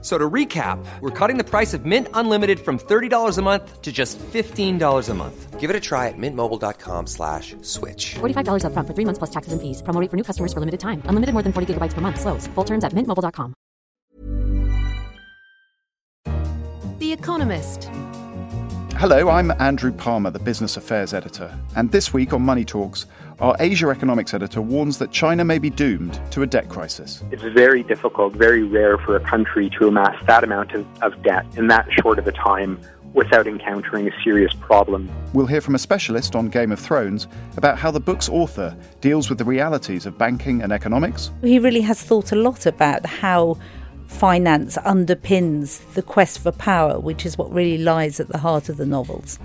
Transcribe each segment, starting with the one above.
So to recap, we're cutting the price of Mint Unlimited from $30 a month to just $15 a month. Give it a try at mintmobile.com slash switch. $45 up front for three months plus taxes and fees. Promo rate for new customers for limited time. Unlimited more than 40 gigabytes per month. Slows. Full terms at mintmobile.com. The Economist. Hello, I'm Andrew Palmer, the Business Affairs Editor. And this week on Money Talks, our Asia Economics Editor warns that China may be doomed to a debt crisis. It's very difficult, very rare for a country to amass that amount of, of debt in that short of a time without encountering a serious problem. We'll hear from a specialist on Game of Thrones about how the book's author deals with the realities of banking and economics. He really has thought a lot about how finance underpins the quest for power, which is what really lies at the heart of the novels.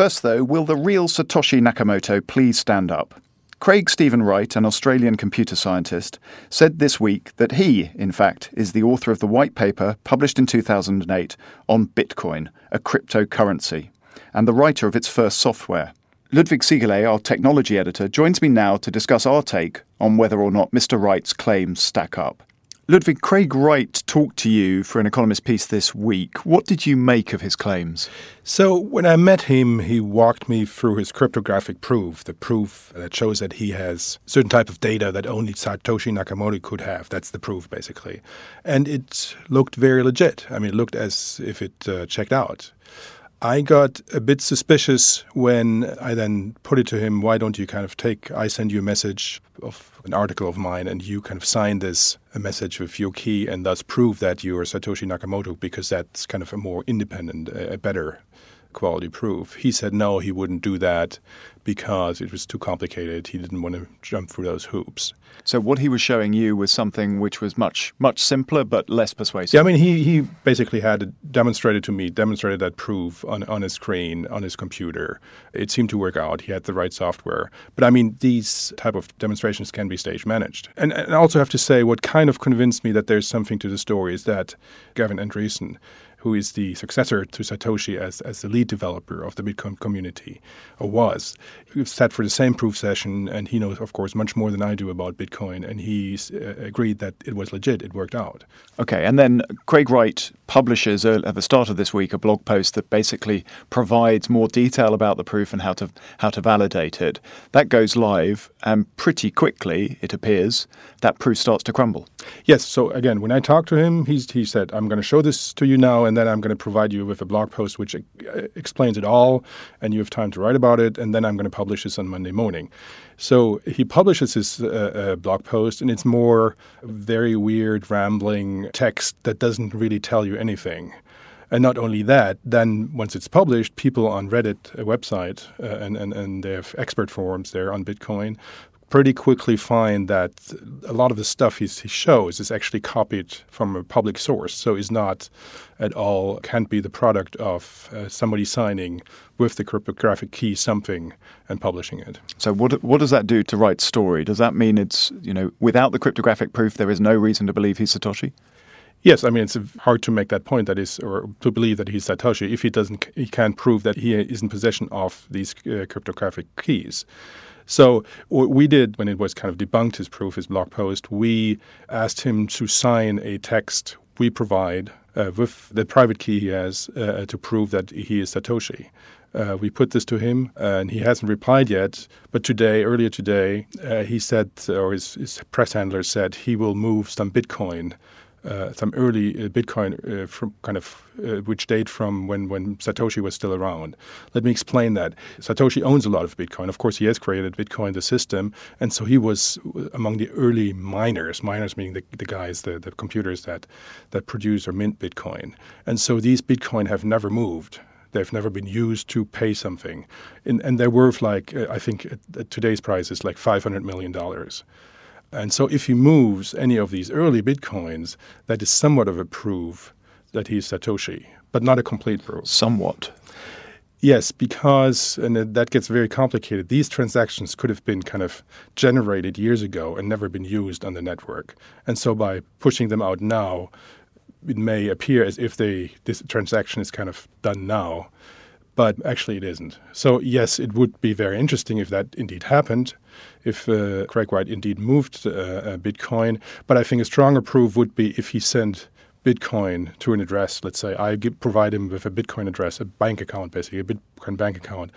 First, though, will the real Satoshi Nakamoto please stand up? Craig Stephen Wright, an Australian computer scientist, said this week that he, in fact, is the author of the white paper published in 2008 on Bitcoin, a cryptocurrency, and the writer of its first software. Ludwig Siegele, our technology editor, joins me now to discuss our take on whether or not Mr. Wright's claims stack up. Ludwig, Craig Wright talked to you for an Economist piece this week. What did you make of his claims? So, when I met him, he walked me through his cryptographic proof, the proof that shows that he has certain type of data that only Satoshi Nakamoto could have. That's the proof, basically. And it looked very legit. I mean, it looked as if it uh, checked out. I got a bit suspicious when I then put it to him, why don't you kind of take, I send you a message of an article of mine and you kind of sign this a message with your key and thus prove that you are Satoshi Nakamoto because that's kind of a more independent, a better quality proof. He said no, he wouldn't do that because it was too complicated. He didn't want to jump through those hoops. So what he was showing you was something which was much much simpler but less persuasive. Yeah, I mean he he basically had demonstrated to me, demonstrated that proof on on his screen on his computer. It seemed to work out. He had the right software. But I mean these type of demonstrations can be stage managed. And, and I also have to say what kind of convinced me that there's something to the story is that Gavin Andresen who is the successor to Satoshi as, as the lead developer of the Bitcoin community, or was, sat for the same proof session, and he knows, of course, much more than I do about Bitcoin, and he uh, agreed that it was legit, it worked out. Okay, and then Craig Wright publishes uh, at the start of this week a blog post that basically provides more detail about the proof and how to how to validate it. That goes live, and pretty quickly, it appears, that proof starts to crumble. Yes. So again, when I talked to him, he's, he said, "I'm going to show this to you now." And then I'm going to provide you with a blog post which uh, explains it all, and you have time to write about it, and then I'm going to publish this on Monday morning. So he publishes his uh, uh, blog post, and it's more very weird, rambling text that doesn't really tell you anything. And not only that, then once it's published, people on Reddit, a website, uh, and, and, and they have expert forums there on Bitcoin, pretty quickly find that a lot of the stuff he shows is actually copied from a public source, so is not at all can't be the product of uh, somebody signing with the cryptographic key something and publishing it. So what what does that do to Wright's story? Does that mean it's you know without the cryptographic proof there is no reason to believe he's Satoshi? Yes, I mean it's hard to make that point. That is, or to believe that he's Satoshi if he doesn't, he can't prove that he is in possession of these uh, cryptographic keys. So what we did when it was kind of debunked his proof, his blog post, we asked him to sign a text we provide uh, with the private key he has uh, to prove that he is Satoshi. Uh, we put this to him, and he hasn't replied yet. But today, earlier today, uh, he said, or his, his, press handler said, he will move some Bitcoin uh, some early uh, Bitcoin uh, from kind of uh, which date from when when Satoshi was still around. Let me explain that. Satoshi owns a lot of Bitcoin. Of course, he has created Bitcoin, the system, and so he was among the early miners. Miners meaning the, the guys, the, the computers that that produce or mint Bitcoin. And so these Bitcoin have never moved. They've never been used to pay something, and, and they're worth like uh, I think at, at today's price is like five hundred million dollars. And so if he moves any of these early bitcoins, that is somewhat of a proof that he's Satoshi, but not a complete proof. Somewhat. Yes, because, and that gets very complicated, these transactions could have been kind of generated years ago and never been used on the network. And so by pushing them out now, it may appear as if they, this transaction is kind of done now, but actually it isn't. So, yes, it would be very interesting if that indeed happened, if uh, Craig Wright indeed moved uh, uh Bitcoin. But I think a stronger proof would be if he sent Bitcoin to an address. Let's say I give, provide him with a Bitcoin address, a bank account, basically a Bitcoin bank account.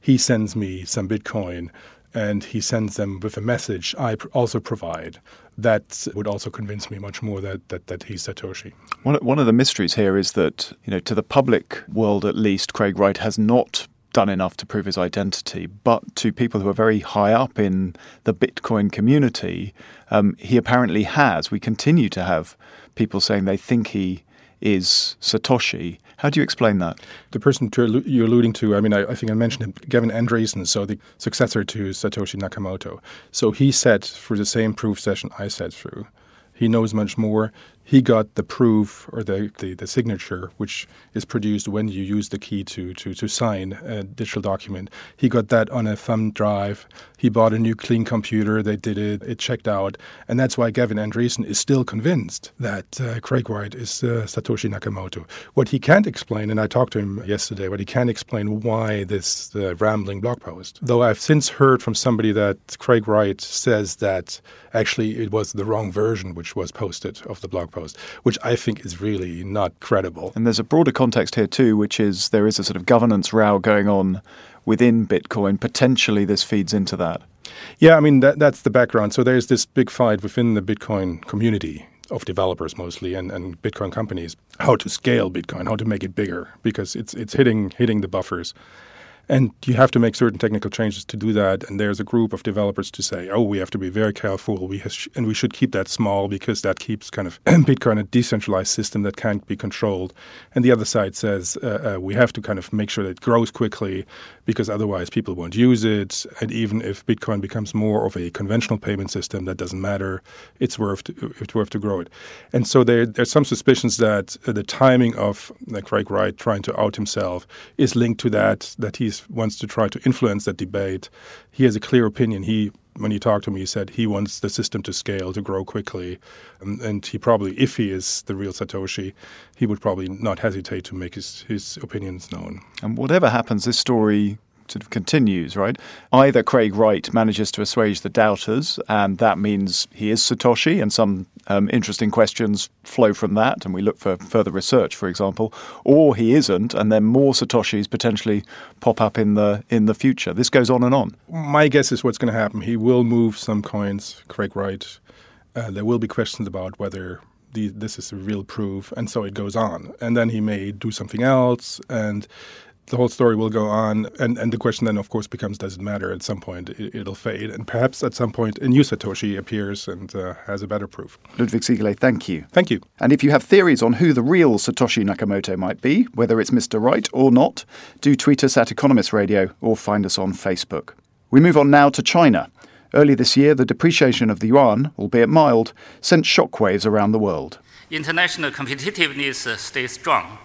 He sends me some Bitcoin, and he sends them with a message I also provide. That would also convince me much more that, that, that he's Satoshi. One, one of the mysteries here is that, you know, to the public world at least, Craig Wright has not done enough to prove his identity, but to people who are very high up in the Bitcoin community, um, he apparently has. We continue to have people saying they think he is Satoshi. How do you explain that? The person you're alluding to, I mean, I, I, think I mentioned him, Gavin Andresen, so the successor to Satoshi Nakamoto. So he sat through the same proof session I sat through. He knows much more he got the proof or the, the, the, signature, which is produced when you use the key to, to, to sign a digital document. He got that on a thumb drive. He bought a new clean computer. They did it. It checked out. And that's why Gavin Andresen is still convinced that uh, Craig Wright is uh, Satoshi Nakamoto. What he can't explain, and I talked to him yesterday, but he can't explain why this uh, rambling blog post. Though I've since heard from somebody that Craig Wright says that actually it was the wrong version which was posted of the blog post, which I think is really not credible. And there's a broader context here too, which is there is a sort of governance row going on within Bitcoin. Potentially, this feeds into that. Yeah, I mean that, that's the background. So there's this big fight within the Bitcoin community of developers mostly and, and Bitcoin companies how to scale Bitcoin, how to make it bigger because it's it's hitting hitting the buffers. And you have to make certain technical changes to do that. And there's a group of developers to say, oh, we have to be very careful. We sh- and we should keep that small because that keeps kind of Bitcoin a decentralized system that can't be controlled. And the other side says uh, uh, we have to kind of make sure that it grows quickly because otherwise people won't use it. And even if Bitcoin becomes more of a conventional payment system, that doesn't matter. It's worth to, it's worth to grow it. And so there, there's some suspicions that uh, the timing of Craig Wright trying to out himself is linked to that, that he's wants to try to influence that debate. He has a clear opinion. He when you talked to him, he said he wants the system to scale, to grow quickly. Um, and he probably, if he is the real Satoshi, he would probably not hesitate to make his, his opinions known. And whatever happens, this story sort of continues, right? Either Craig Wright manages to assuage the doubters, and that means he is Satoshi, and some um, interesting questions flow from that, and we look for further research, for example, or he isn't, and then more Satoshis potentially pop up in the in the future. This goes on and on. My guess is what's going to happen. He will move some coins, Craig Wright. Uh, there will be questions about whether this is a real proof, and so it goes on. And then he may do something else, and the whole story will go on, and, and the question then, of course, becomes: Does it matter? At some point, it, will fade, and perhaps at some point, a new Satoshi appears and uh, has a better proof. Ludwig Siegele, thank you. Thank you. And if you have theories on who the real Satoshi Nakamoto might be, whether it's Mr. Wright or not, do tweet us at Economist Radio or find us on Facebook. We move on now to China. Early this year, the depreciation of the yuan, albeit mild, sent shockwaves around the world. International competitiveness stays strong.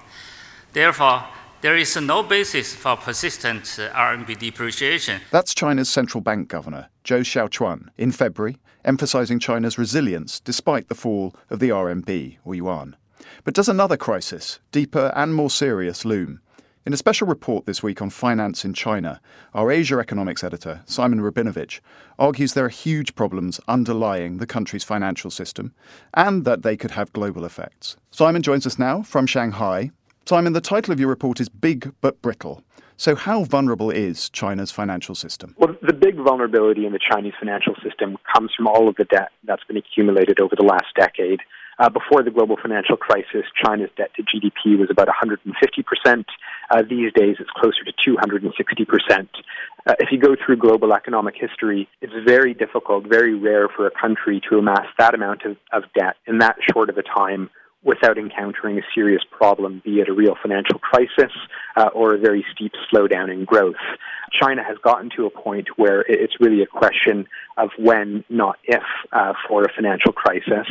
Therefore, there is no basis for persistent uh, RMB depreciation. That's China's central bank governor, Zhou Xiaochuan, in February, emphasizing China's resilience despite the fall of the RMB, or yuan. But does another crisis, deeper and more serious, loom? In a special report this week on finance in China, our Asia economics editor, Simon Rabinovitch, argues there are huge problems underlying the country's financial system and that they could have global effects. Simon joins us now from Shanghai. Simon, the title of your report is Big but Brittle. So, how vulnerable is China's financial system? Well, the big vulnerability in the Chinese financial system comes from all of the debt that's been accumulated over the last decade. Uh, before the global financial crisis, China's debt to GDP was about 150%. Uh, these days, it's closer to 260%. Uh, if you go through global economic history, it's very difficult, very rare for a country to amass that amount of, of debt in that short of a time without encountering a serious problem, be it a real financial crisis uh, or a very steep slowdown in growth. China has gotten to a point where it's really a question of when, not if, uh, for a financial crisis.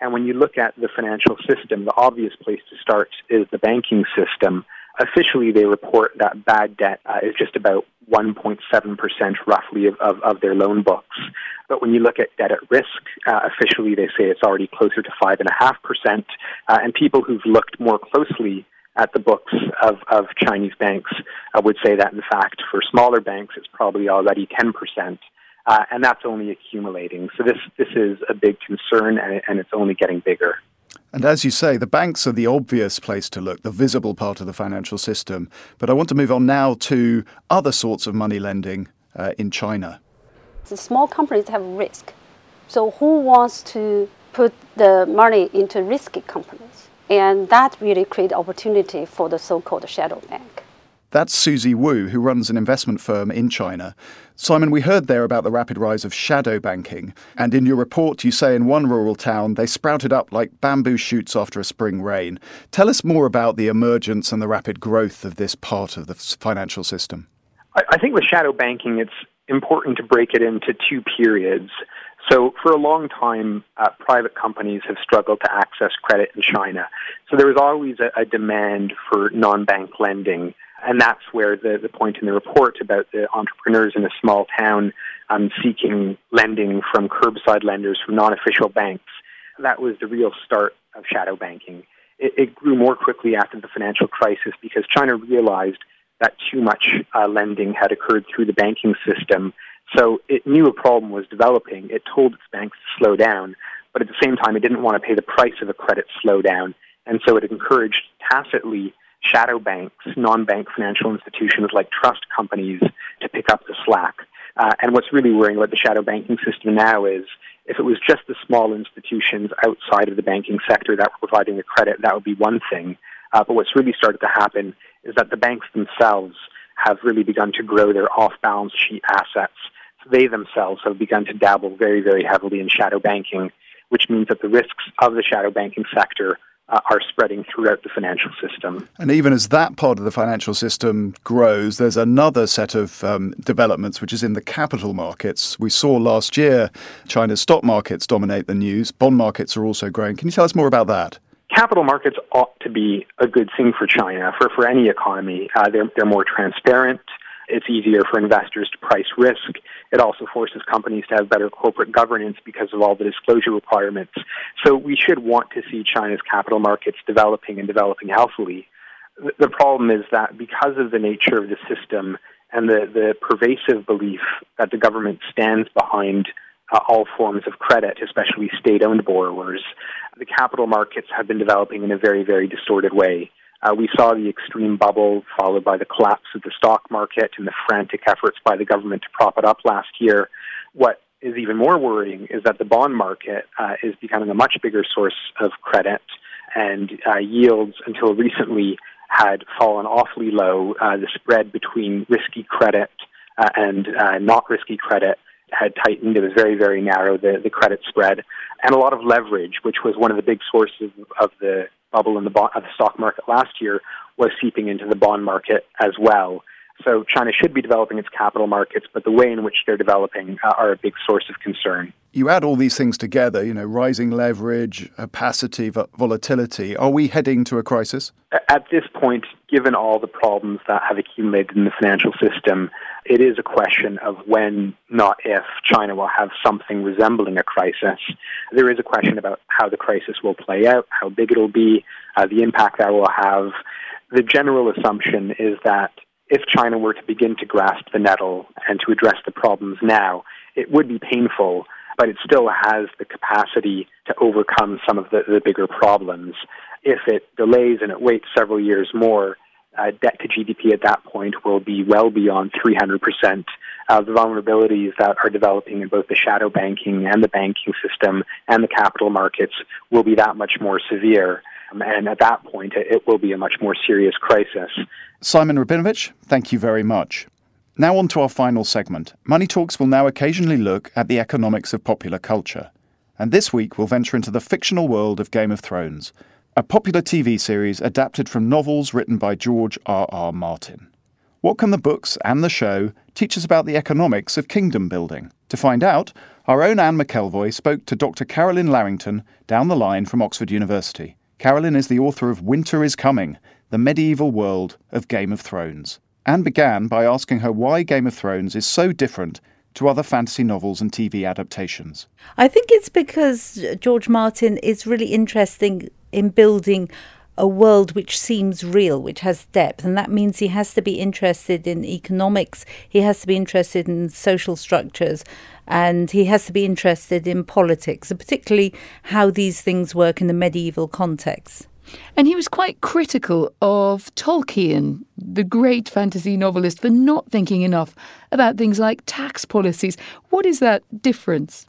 And when you look at the financial system, the obvious place to start is the banking system. Officially they report that bad debt uh, is just about 1.7% roughly of, of, of, their loan books. But when you look at debt at risk, uh, officially they say it's already closer to 5.5%. Uh, and people who've looked more closely at the books of, of Chinese banks uh, would say that, in fact, for smaller banks, it's probably already 10%. Uh, and that's only accumulating. So this, this is a big concern, and, and it's only getting bigger. And as you say, the banks are the obvious place to look, the visible part of the financial system. But I want to move on now to other sorts of money lending uh, in China. The small companies have risk. So who wants to put the money into risky companies? And that really creates opportunity for the so-called shadow bank. That's Susie Wu, who runs an investment firm in China. Simon, we heard there about the rapid rise of shadow banking. And in your report, you say in one rural town they sprouted up like bamboo shoots after a spring rain. Tell us more about the emergence and the rapid growth of this part of the financial system. I think with shadow banking, it's important to break it into two periods. So, for a long time, uh, private companies have struggled to access credit in China. So, there was always a, a demand for non bank lending. And that's where the, the point in the report about the entrepreneurs in a small town um, seeking lending from curbside lenders from non official banks, that was the real start of shadow banking. It, it, grew more quickly after the financial crisis because China realized that too much uh, lending had occurred through the banking system. So it knew a problem was developing. It told its banks to slow down, but at the same time, it didn't want to pay the price of a credit slowdown. And so it encouraged tacitly shadow banks, non-bank financial institutions like trust companies to pick up the slack. Uh, and what's really worrying about the shadow banking system now is if it was just the small institutions outside of the banking sector that were providing the credit, that would be one thing. Uh, but what's really started to happen is that the banks themselves have really begun to grow their off-balance sheet assets. So they themselves have begun to dabble very, very heavily in shadow banking, which means that the risks of the shadow banking sector uh, are spreading throughout the financial system. And even as that part of the financial system grows, there's another set of um, developments which is in the capital markets. We saw last year China's stock markets dominate the news. Bond markets are also growing. Can you tell us more about that? Capital markets ought to be a good thing for China, for, for any economy. Uh, they're, they're more transparent. It's easier for investors to price risk. It also forces companies to have better corporate governance because of all the disclosure requirements. So we should want to see China's capital markets developing and developing healthily. The problem is that because of the nature of the system and the, the pervasive belief that the government stands behind uh, all forms of credit, especially state owned borrowers, the capital markets have been developing in a very, very distorted way. Uh, we saw the extreme bubble followed by the collapse of the stock market and the frantic efforts by the government to prop it up last year. What is even more worrying is that the bond market uh, is becoming a much bigger source of credit, and uh, yields until recently had fallen awfully low. Uh, the spread between risky credit uh, and uh, not risky credit had tightened. It was very, very narrow, the, the credit spread, and a lot of leverage, which was one of the big sources of the bubble in the, bond, of the stock market last year was seeping into the bond market as well. So China should be developing its capital markets, but the way in which they're developing uh, are a big source of concern. You add all these things together, you know, rising leverage, opacity, volatility. Are we heading to a crisis? At this point, given all the problems that have accumulated in the financial system, it is a question of when, not if, China will have something resembling a crisis. There is a question about how the crisis will play out, how big it will be, uh, the impact that will have. The general assumption is that if China were to begin to grasp the nettle and to address the problems now, it would be painful, but it still has the capacity to overcome some of the, the bigger problems. If it delays and it waits several years more, uh, debt to GDP at that point will be well beyond 300%. Uh, the vulnerabilities that are developing in both the shadow banking and the banking system and the capital markets will be that much more severe. Um, and at that point, it will be a much more serious crisis. Simon Rabinovitch, thank you very much. Now, on to our final segment. Money Talks will now occasionally look at the economics of popular culture. And this week, we'll venture into the fictional world of Game of Thrones, a popular TV series adapted from novels written by George R. R. Martin. What can the books and the show teach us about the economics of kingdom building? To find out, our own Anne McElvoy spoke to Dr. Carolyn Larrington down the line from Oxford University. Carolyn is the author of Winter is Coming the medieval world of Game of Thrones, and began by asking her why Game of Thrones is so different to other fantasy novels and TV adaptations. I think it's because George Martin is really interesting in building a world which seems real, which has depth, and that means he has to be interested in economics, he has to be interested in social structures, and he has to be interested in politics, and particularly how these things work in the medieval context. And he was quite critical of Tolkien, the great fantasy novelist, for not thinking enough about things like tax policies. What is that difference?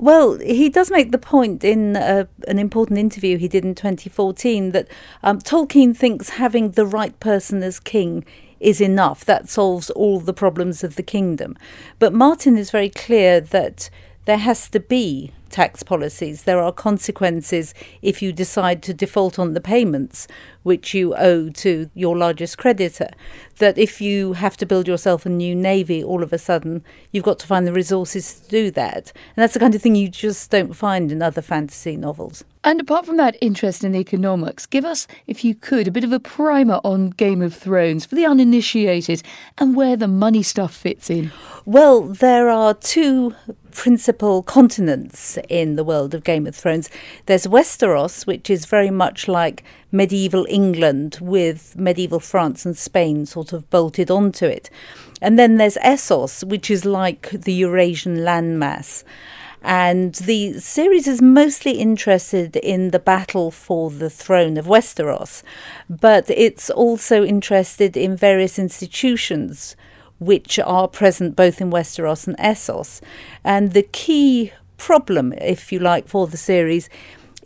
Well, he does make the point in uh, an important interview he did in 2014 that um, Tolkien thinks having the right person as king is enough. That solves all the problems of the kingdom. But Martin is very clear that there has to be tax policies. There are consequences if you decide to default on the payments which you owe to your largest creditor. That if you have to build yourself a new navy, all of a sudden you've got to find the resources to do that. And that's the kind of thing you just don't find in other fantasy novels. And apart from that interest in economics, give us, if you could, a bit of a primer on Game of Thrones for the uninitiated and where the money stuff fits in. Well, there are two principal continents in the world of Game of Thrones. There's Westeros, which is very much like medieval England with medieval France and Spain sort of bolted onto it. And then there's Essos, which is like the Eurasian landmass. And the series is mostly interested in the battle for the throne of Westeros, but it's also interested in various institutions which are present both in Westeros and Essos. And the key problem, if you like, for the series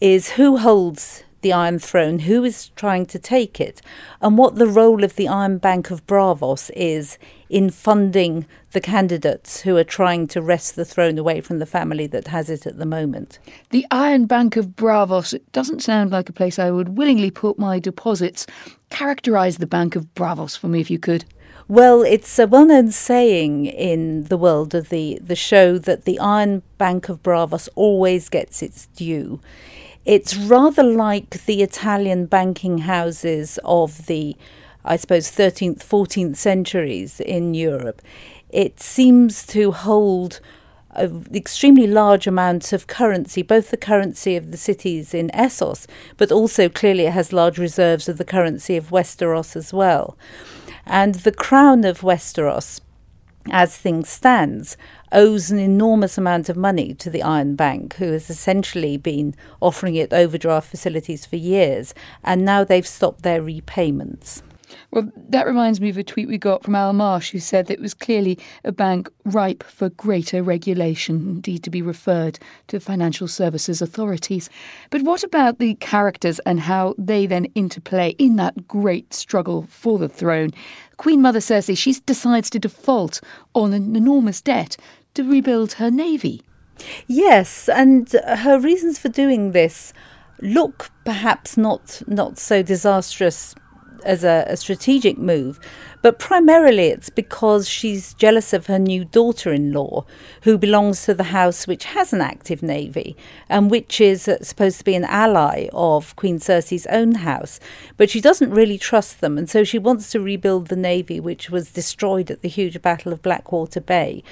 is who holds the Iron Throne, who is trying to take it, and what the role of the Iron Bank of Braavos is in funding the candidates who are trying to wrest the throne away from the family that has it at the moment. The Iron Bank of Braavos it doesn't sound like a place I would willingly put my deposits. Characterise the Bank of Braavos for me if you could. Well, it's a well known saying in the world of the, the show that the Iron Bank of Braavos always gets its due. It's rather like the Italian banking houses of the, I suppose, 13th, 14th centuries in Europe. It seems to hold an extremely large amounts of currency, both the currency of the cities in Essos, but also clearly it has large reserves of the currency of Westeros as well. And the crown of Westeros, as things stands, owes an enormous amount of money to the Iron Bank, who has essentially been offering it overdraft facilities for years, and now they've stopped their repayments. Well, that reminds me of a tweet we got from Al Marsh, who said that it was clearly a bank ripe for greater regulation, indeed to be referred to financial services authorities. But what about the characters and how they then interplay in that great struggle for the throne? Queen Mother Cersei, she decides to default on an enormous debt to rebuild her navy. Yes, and her reasons for doing this look perhaps not not so disastrous as a, a, strategic move, but primarily it's because she's jealous of her new daughter in law, who belongs to the house which has an active navy and which is uh, supposed to be an ally of Queen Cersei's own house. But she doesn't really trust them, and so she wants to rebuild the navy which was destroyed at the huge Battle of Blackwater Bay.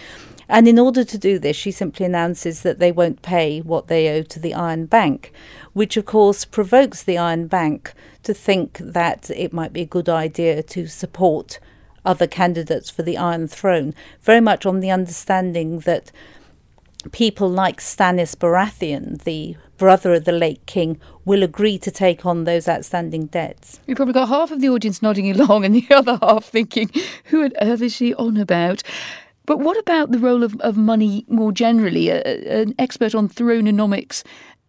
And in order to do this, she simply announces that they won't pay what they owe to the Iron Bank, which of course provokes the Iron Bank to think that it might be a good idea to support other candidates for the Iron Throne, very much on the understanding that people like Stannis Baratheon, the brother of the late king, will agree to take on those outstanding debts. You've probably got half of the audience nodding along and the other half thinking, who on earth is she on about? But what about the role of, of money more generally? A, an expert on thrononomics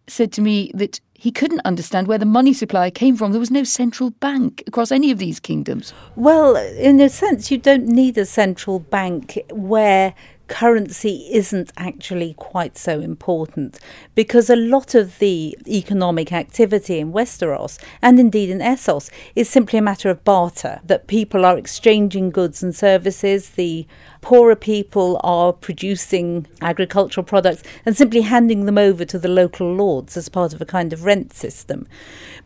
said to me that he couldn't understand where the money supply came from. There was no central bank across any of these kingdoms. Well, in a sense, you don't need a central bank where currency isn't actually quite so important because a lot of the economic activity in Westeros and indeed in Essos is simply a matter of barter, that people are exchanging goods and services, the poorer people are producing agricultural products and simply handing them over to the local lords as part of a kind of rent system.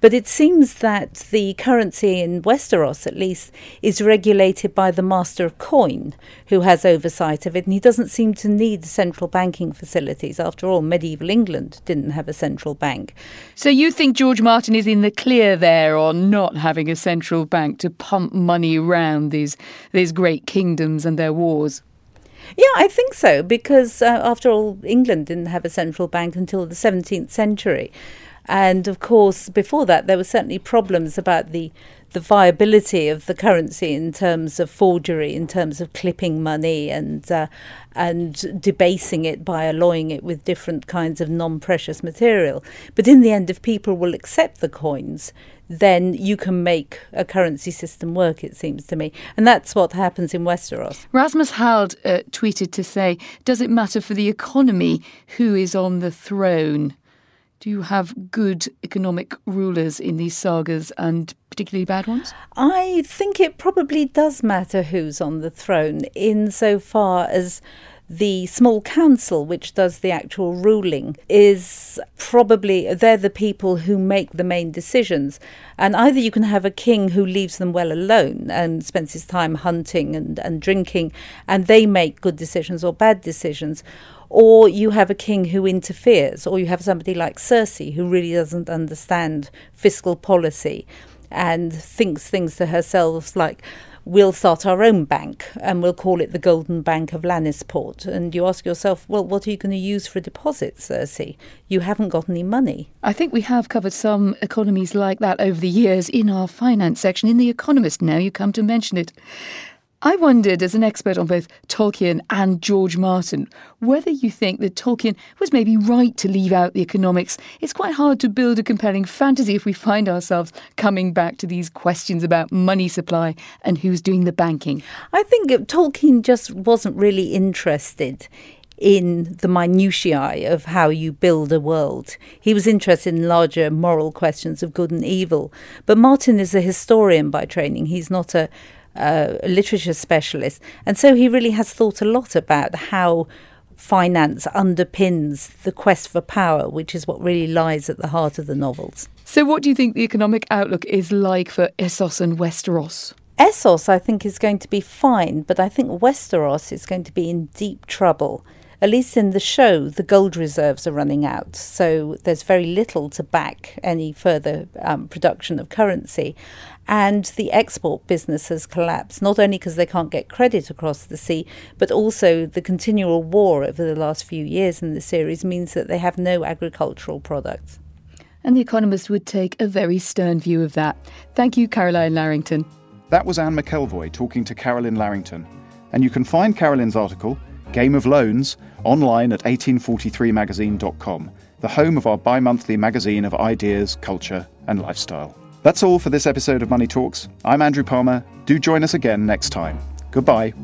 But it seems that the currency in Westeros, at least, is regulated by the master of coin, who has oversight of it, and he doesn't seem to need central banking facilities. After all, medieval England didn't have a central bank. So you think George Martin is in the clear there on not having a central bank to pump money around these these great kingdoms and their wars? Yeah, I think so, because uh, after all, England didn't have a central bank until the 17th century. And of course, before that, there were certainly problems about the the viability of the currency in terms of forgery, in terms of clipping money and uh, and debasing it by alloying it with different kinds of non-precious material. But in the end, if people will accept the coins, then you can make a currency system work, it seems to me. And that's what happens in Westeros. Rasmus Hald uh, tweeted to say, Does it matter for the economy who is on the throne? Do you have good economic rulers in these sagas and particularly bad ones? I think it probably does matter who's on the throne, insofar as the small council, which does the actual ruling, is probably they're the people who make the main decisions. And either you can have a king who leaves them well alone and spends his time hunting and, and drinking, and they make good decisions or bad decisions, or you have a king who interferes, or you have somebody like Cersei who really doesn't understand fiscal policy and thinks things to herself like, we'll start our own bank and we'll call it the Golden Bank of Lannisport. And you ask yourself, well, what are you going to use for a deposit, Cersei? You haven't got any money. I think we have covered some economies like that over the years in our finance section. In The Economist, now you come to mention it. I wondered, as an expert on both Tolkien and George Martin, whether you think that Tolkien was maybe right to leave out the economics. It's quite hard to build a compelling fantasy if we find ourselves coming back to these questions about money supply and who's doing the banking. I think Tolkien just wasn't really interested in the minutiae of how you build a world. He was interested in larger moral questions of good and evil. But Martin is a historian by training. He's not a, uh, a literature specialist. And so he really has thought a lot about how finance underpins the quest for power, which is what really lies at the heart of the novels. So, what do you think the economic outlook is like for Essos and Westeros? Essos, I think, is going to be fine, but I think Westeros is going to be in deep trouble at least in the show, the gold reserves are running out. So there's very little to back any further um, production of currency. And the export business has collapsed, not only because they can't get credit across the sea, but also the continual war over the last few years in the series means that they have no agricultural products. And The Economist would take a very stern view of that. Thank you, Caroline Larrington. That was Anne McElvoy talking to Carolyn Larrington. And you can find Carolyn's article Game of Loans, online at 1843magazine.com, the home of our bi monthly magazine of ideas, culture, and lifestyle. That's all for this episode of Money Talks. I'm Andrew Palmer. Do join us again next time. Goodbye.